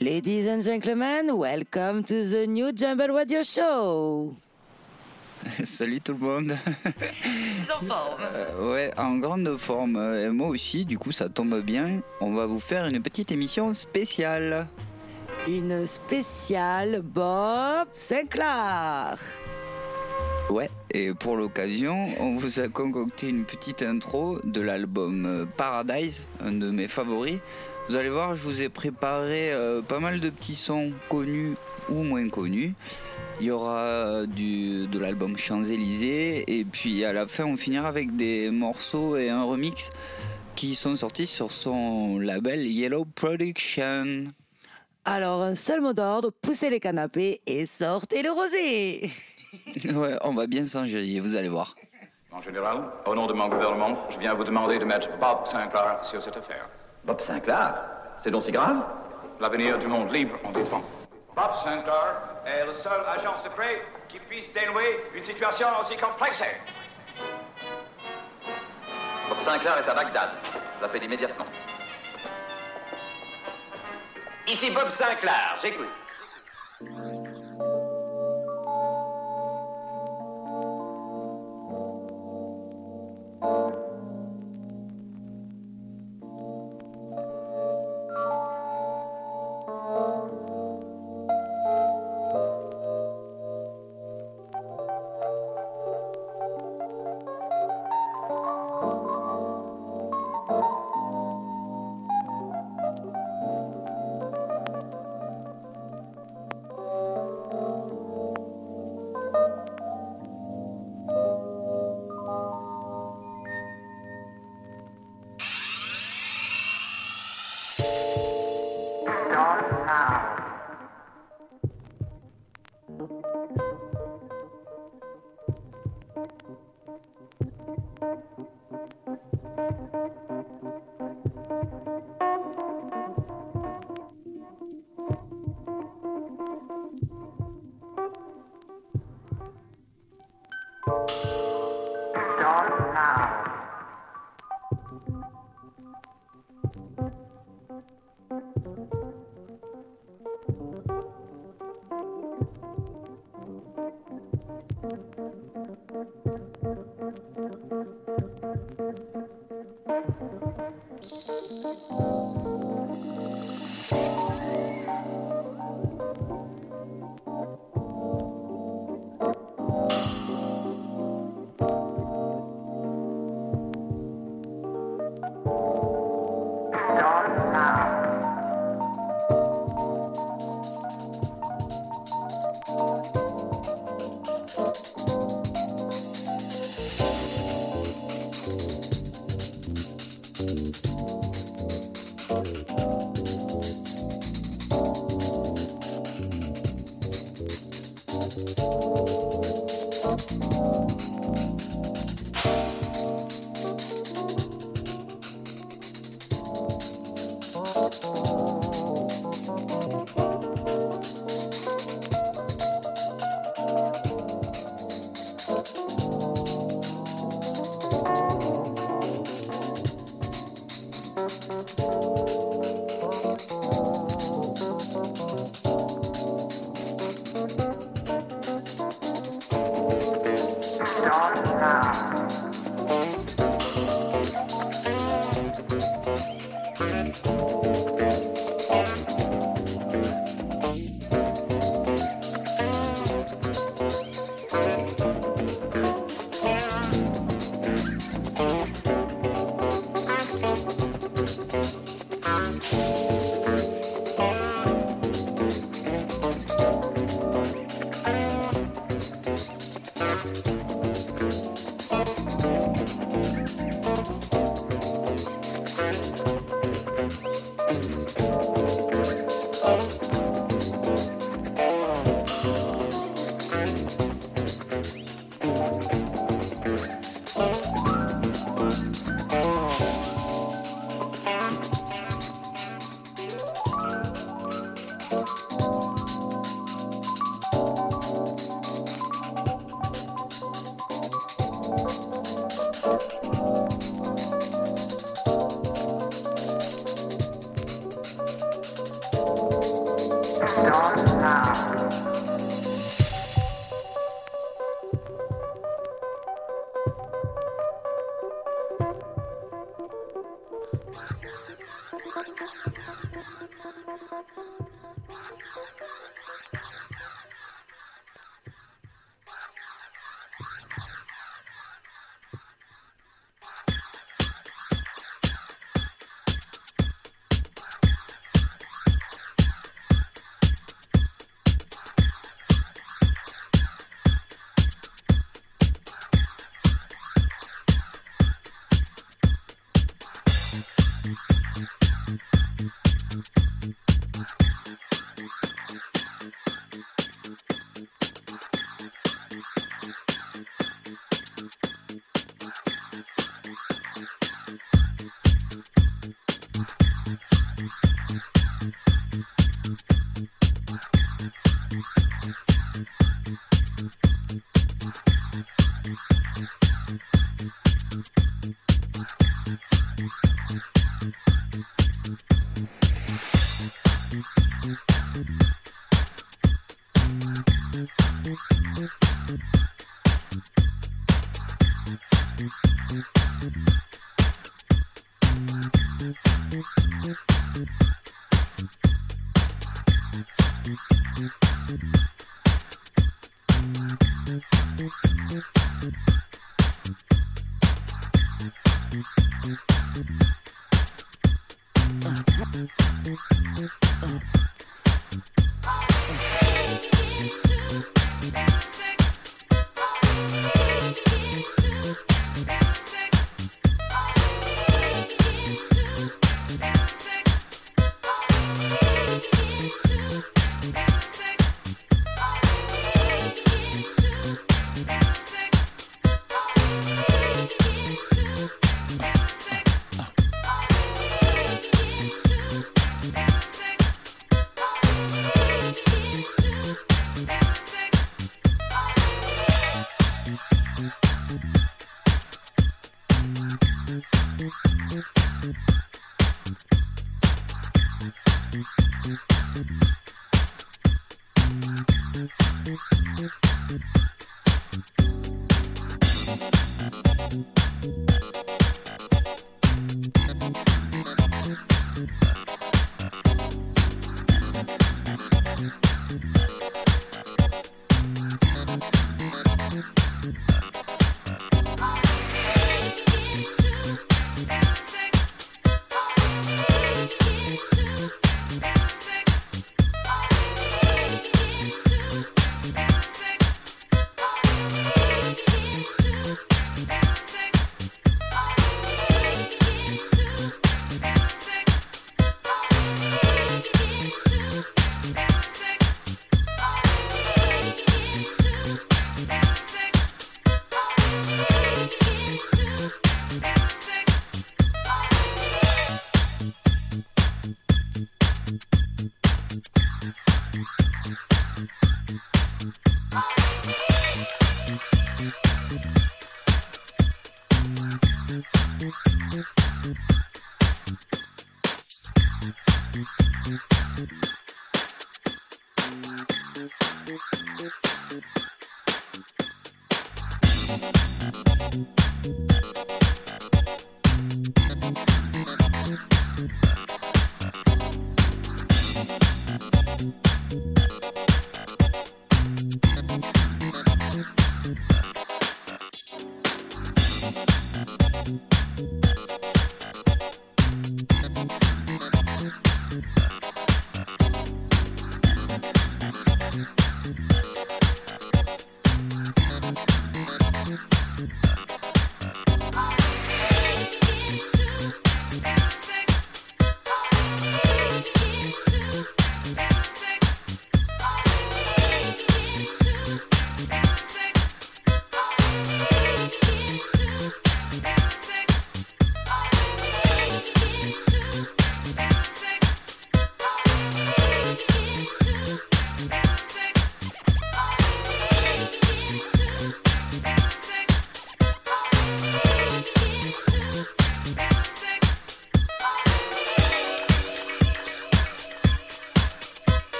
Ladies and gentlemen, welcome to the new Jumble Radio Show. Salut tout le monde. En forme. Euh, ouais, en grande forme. Euh, moi aussi, du coup, ça tombe bien. On va vous faire une petite émission spéciale. Une spéciale Bob Sinclair. Ouais, et pour l'occasion, on vous a concocté une petite intro de l'album euh, Paradise, un de mes favoris. Vous allez voir, je vous ai préparé euh, pas mal de petits sons connus ou moins connus. Il y aura du, de l'album Champs-Élysées et puis à la fin on finira avec des morceaux et un remix qui sont sortis sur son label Yellow Production. Alors, un seul mot d'ordre, poussez les canapés et sortez le rosé. ouais, on va bien s'enjailler, vous allez voir. En général, au nom de mon gouvernement, je viens vous demander de mettre Bob Sinclair sur cette affaire. Bob Sinclair? C'est donc si grave? L'avenir du monde libre en dépend. Bob Sinclair est le seul agent secret qui puisse dénouer une situation aussi complexe. Bob Sinclair est à Bagdad. Je l'appelle immédiatement. Ici Bob Sinclair, j'écoute.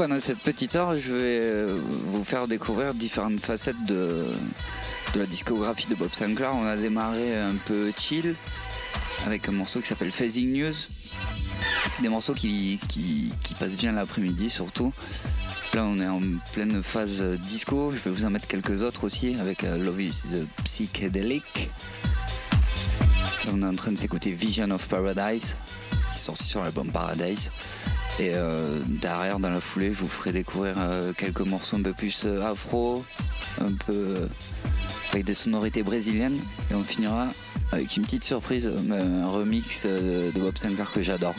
pendant cette petite heure, je vais euh, vous faire découvrir différentes facettes de, la discographie de Bob Sinclair. On a démarré un peu chill avec un morceau qui s'appelle Phasing News. Des morceaux qui, qui, passent bien l'après-midi surtout. Là, on est en pleine phase disco. Je vais vous en mettre quelques autres aussi avec euh, Love is Psychedelic. Là, on est en train de s'écouter Vision of Paradise, qui est sorti sur l'album Paradise. Et euh, derrière, dans la foulée, je vous ferai découvrir euh, quelques morceaux un peu plus euh, afro, un peu avec des sonorités brésiliennes. Et on finira avec une petite surprise, un remix de Bob Sinclair que j'adore.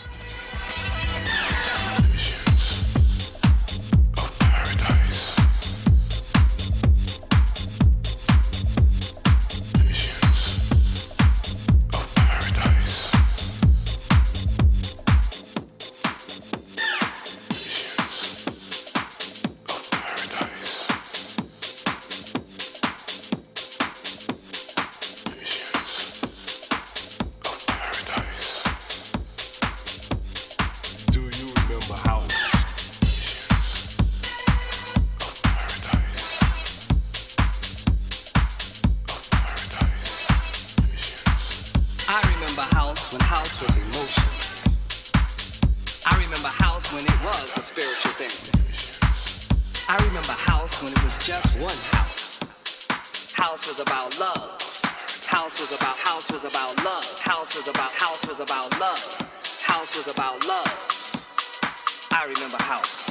Just one house. House was about love. House was about house was about love. House was about house was about love. House was about love. I remember house.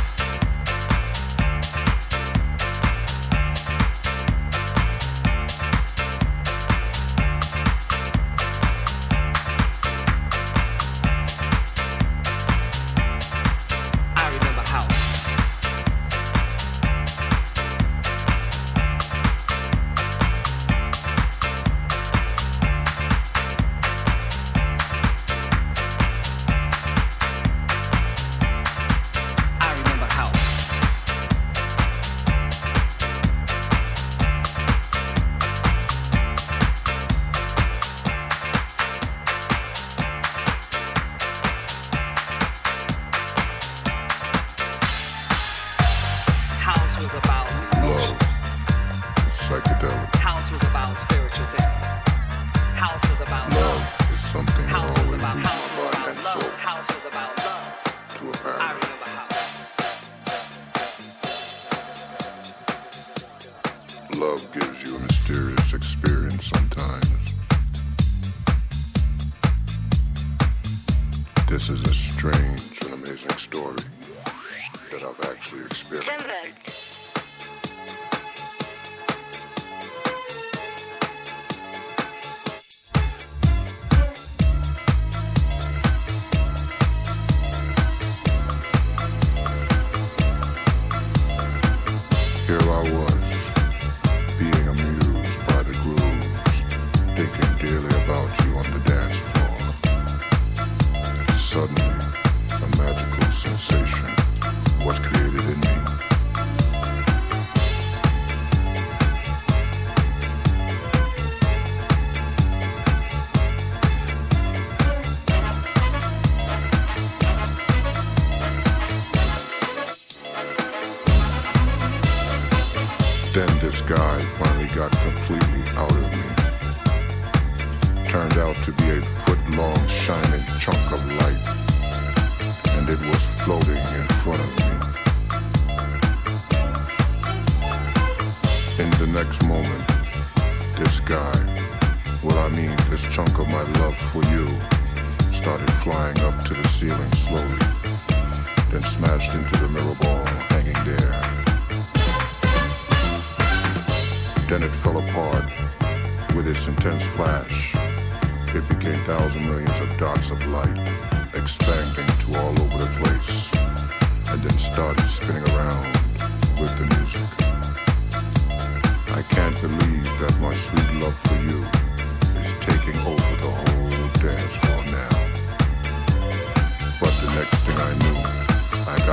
gives you a mysterious experience sometimes. This is a strange and amazing story that I've actually experienced.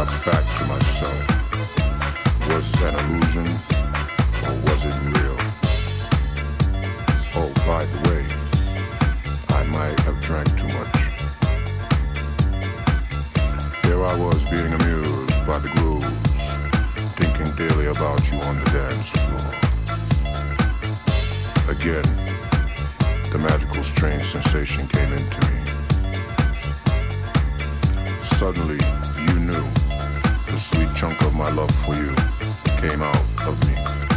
got back to myself. Was it an illusion or was it real? Oh, by the way, I might have drank too much. There I was being amused by the grooves, thinking daily about you on the dance floor. Again, the magical strange sensation came into me. Suddenly, you knew sweet chunk of my love for you came out of me.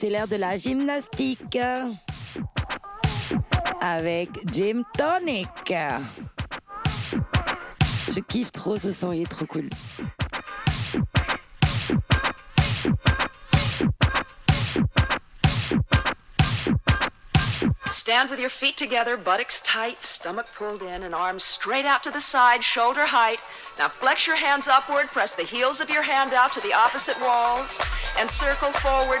c'est l'heure de la gymnastique avec Gym Tonic. Je kiffe trop ce son, il est trop cool. Stand with your feet together, buttocks tight, stomach pulled in, and arms straight out to the side, shoulder height. Now flex your hands upward, press the heels of your hand out to the opposite walls, and circle forward,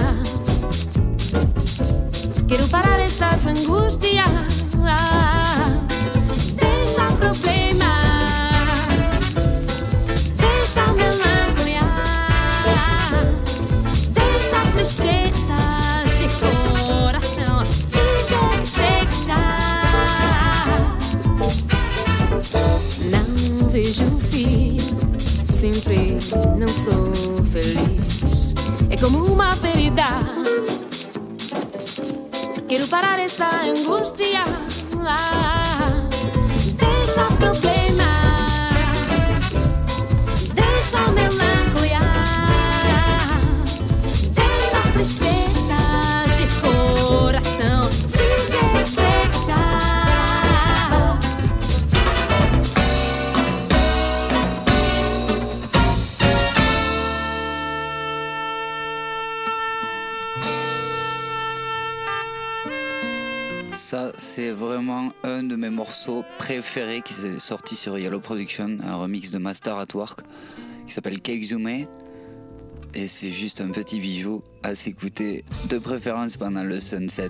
más. sorti sur Yellow Production un remix de Master at Work qui s'appelle Cake Et c'est juste un petit bijou à s'écouter de préférence pendant le sunset.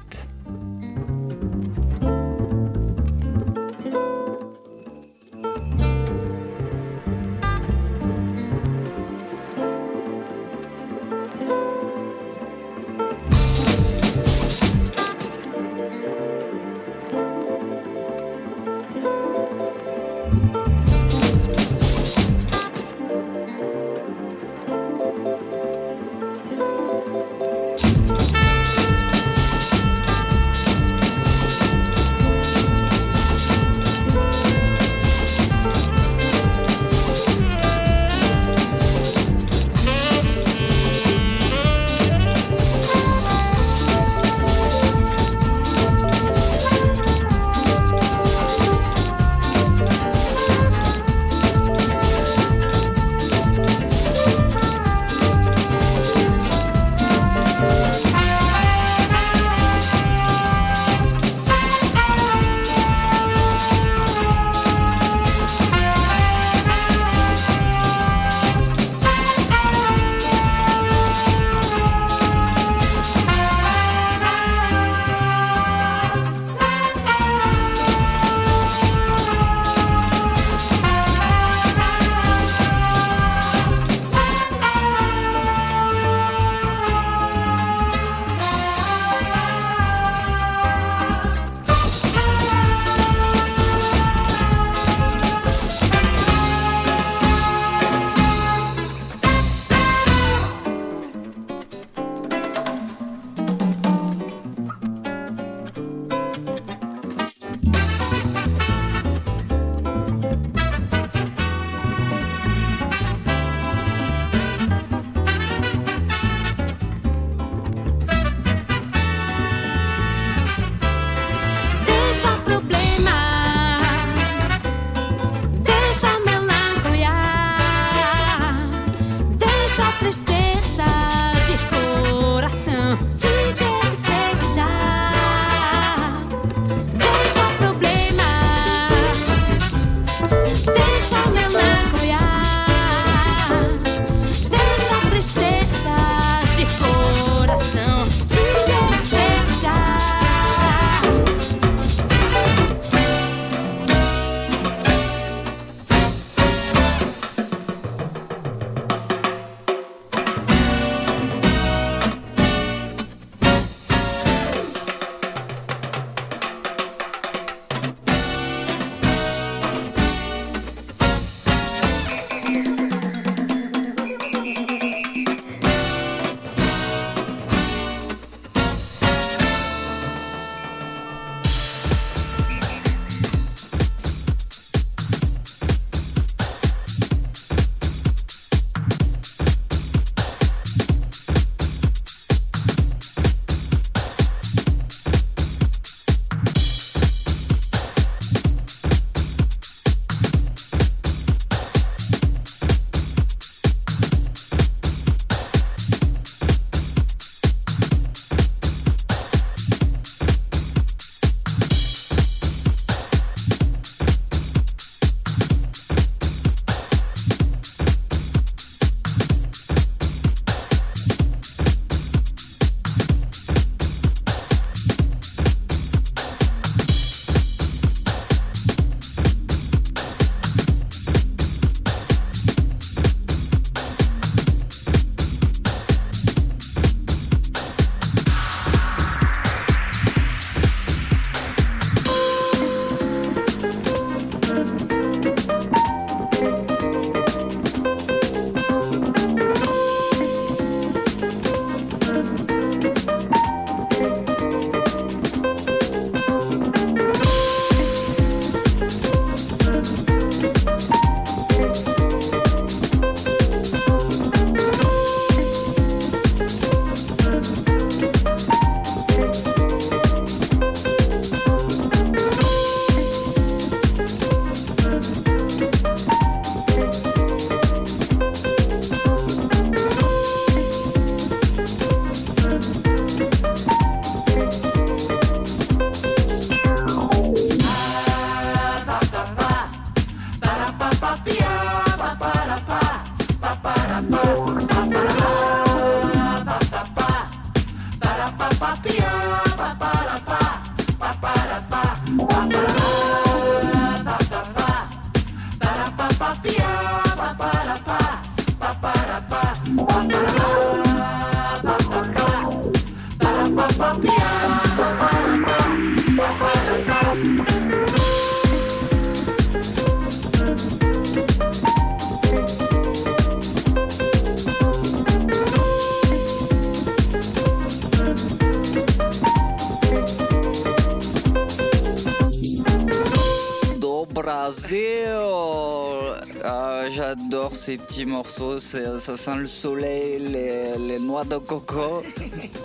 Ces petits morceaux, ça sent le soleil, les, les noix de coco.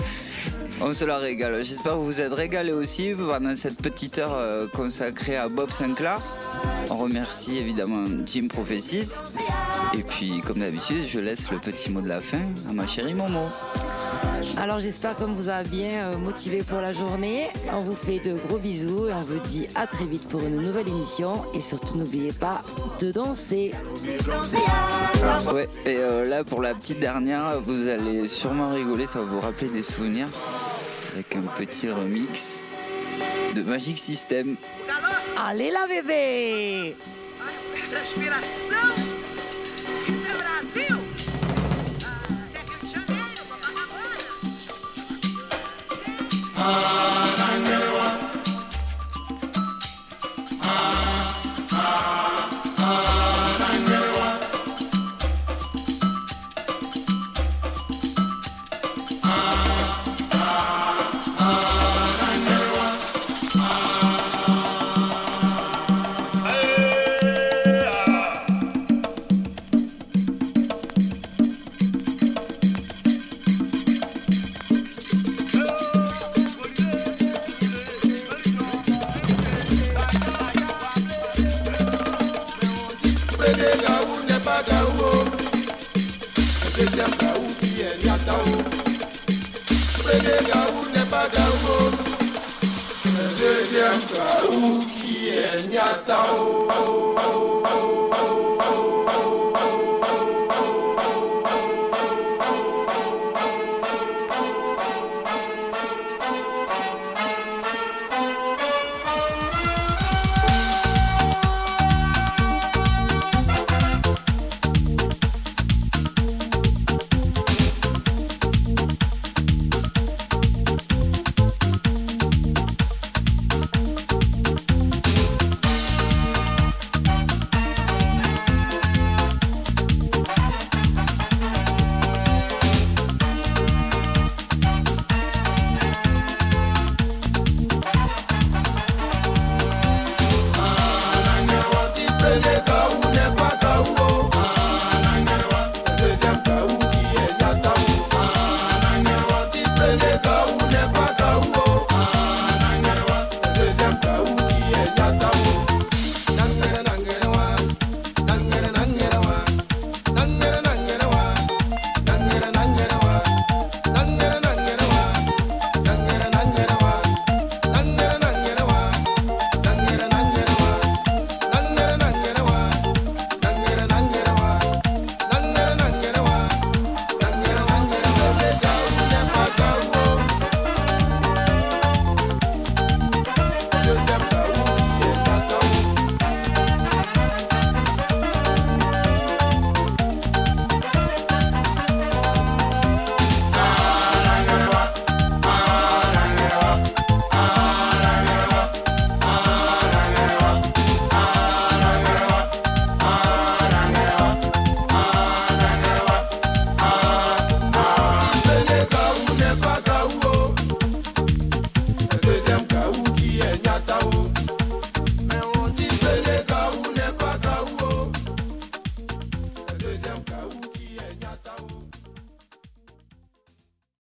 On se la régale. J'espère que vous vous êtes régalés aussi pendant cette petite heure euh, consacrée à Bob Sinclair. On remercie évidemment Jim Prophecies. Et puis, comme d'habitude, je laisse le petit mot de la fin à ma chérie Momo. Alors j'espère qu'on vous a bien euh, motivé pour la journée. On vous fait de gros bisous et on vous dit à très vite pour une nouvelle émission. Et surtout n'oubliez pas de danser. Ouais, et euh, là pour la petite dernière, vous allez sûrement rigoler, ça va vous rappeler des souvenirs avec un petit remix de Magic System. Allez là bébé Pede